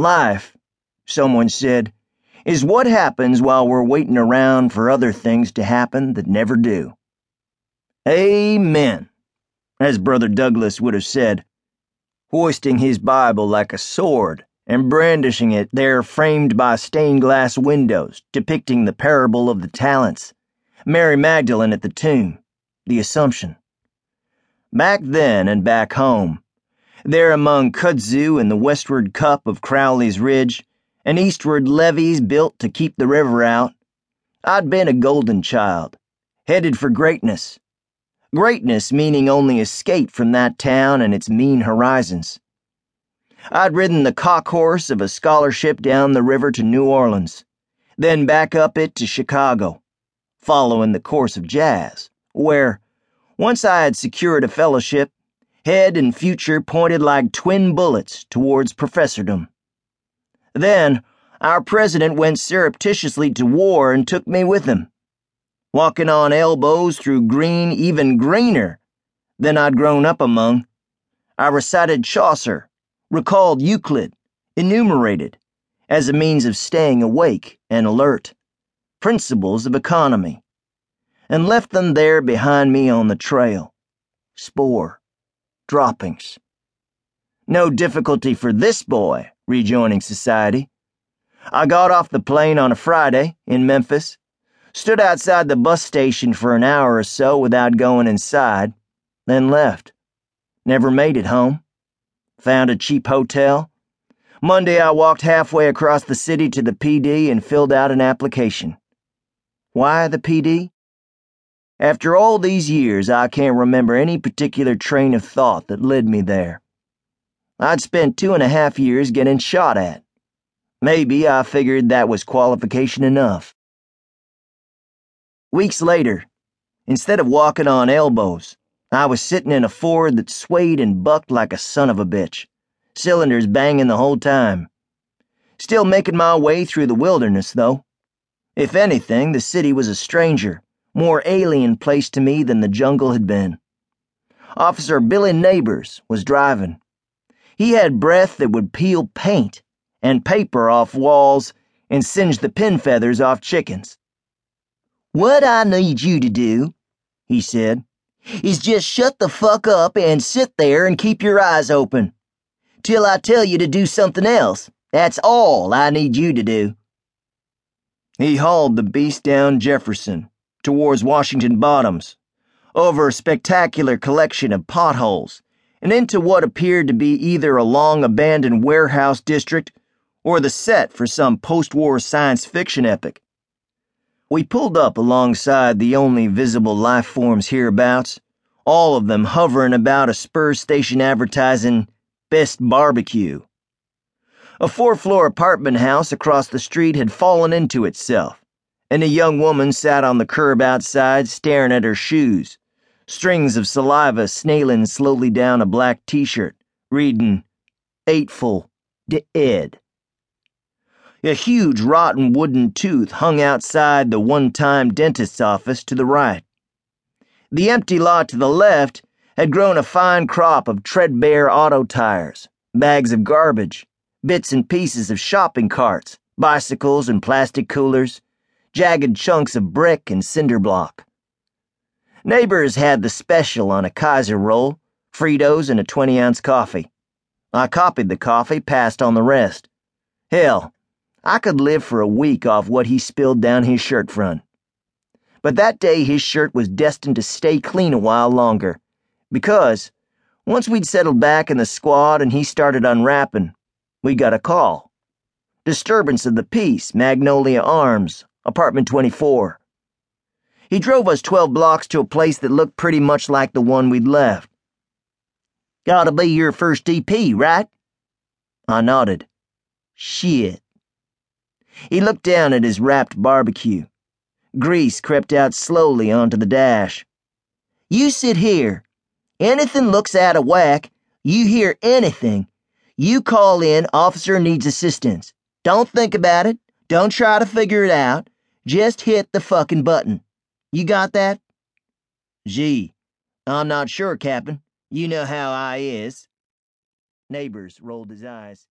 Life, someone said, is what happens while we're waiting around for other things to happen that never do. Amen, as Brother Douglas would have said, hoisting his Bible like a sword and brandishing it there framed by stained glass windows depicting the parable of the talents, Mary Magdalene at the tomb, the Assumption. Back then and back home, there among kudzu and the westward cup of Crowley's Ridge, and eastward levees built to keep the river out, I'd been a golden child, headed for greatness. Greatness meaning only escape from that town and its mean horizons. I'd ridden the cock horse of a scholarship down the river to New Orleans, then back up it to Chicago, following the course of jazz, where, once I had secured a fellowship, head and future pointed like twin bullets towards professordom. Then, our president went surreptitiously to war and took me with him, walking on elbows through green even greener than I'd grown up among. I recited Chaucer recalled Euclid, enumerated, as a means of staying awake and alert, principles of economy, and left them there behind me on the trail. Spore, droppings. No difficulty for this boy rejoining society. I got off the plane on a Friday in Memphis, stood outside the bus station for an hour or so without going inside, then left. Never made it home found a cheap hotel. Monday, I walked halfway across the city to the PD and filled out an application. Why the PD? After all these years, I can't remember any particular train of thought that led me there. I'd spent two and a half years getting shot at. Maybe I figured that was qualification enough. Weeks later, instead of walking on elbows, I was sitting in a Ford that swayed and bucked like a son of a bitch, cylinders banging the whole time. Still making my way through the wilderness, though. If anything, the city was a stranger, more alien place to me than the jungle had been. Officer Billy Neighbors was driving. He had breath that would peel paint and paper off walls and singe the pin feathers off chickens. What I need you to do, he said, is just shut the fuck up and sit there and keep your eyes open. Till I tell you to do something else. That's all I need you to do. He hauled the beast down Jefferson towards Washington Bottoms, over a spectacular collection of potholes, and into what appeared to be either a long abandoned warehouse district or the set for some post war science fiction epic. We pulled up alongside the only visible life forms hereabouts, all of them hovering about a spur station advertising Best Barbecue. A four floor apartment house across the street had fallen into itself, and a young woman sat on the curb outside staring at her shoes, strings of saliva snailing slowly down a black t shirt, reading, Eightful, de Ed. A huge rotten wooden tooth hung outside the one time dentist's office to the right. The empty lot to the left had grown a fine crop of treadbare auto tires, bags of garbage, bits and pieces of shopping carts, bicycles and plastic coolers, jagged chunks of brick and cinder block. Neighbors had the special on a Kaiser roll, Fritos, and a 20 ounce coffee. I copied the coffee, passed on the rest. Hell, I could live for a week off what he spilled down his shirt front. But that day his shirt was destined to stay clean a while longer, because once we'd settled back in the squad and he started unwrapping, we got a call. Disturbance of the peace, Magnolia Arms, apartment 24. He drove us 12 blocks to a place that looked pretty much like the one we'd left. Gotta be your first DP, right? I nodded. Shit. He looked down at his wrapped barbecue. Grease crept out slowly onto the dash. You sit here. Anything looks out of whack, you hear anything. You call in, officer needs assistance. Don't think about it. Don't try to figure it out. Just hit the fucking button. You got that? Gee, I'm not sure, Captain. You know how I is. Neighbors rolled his eyes.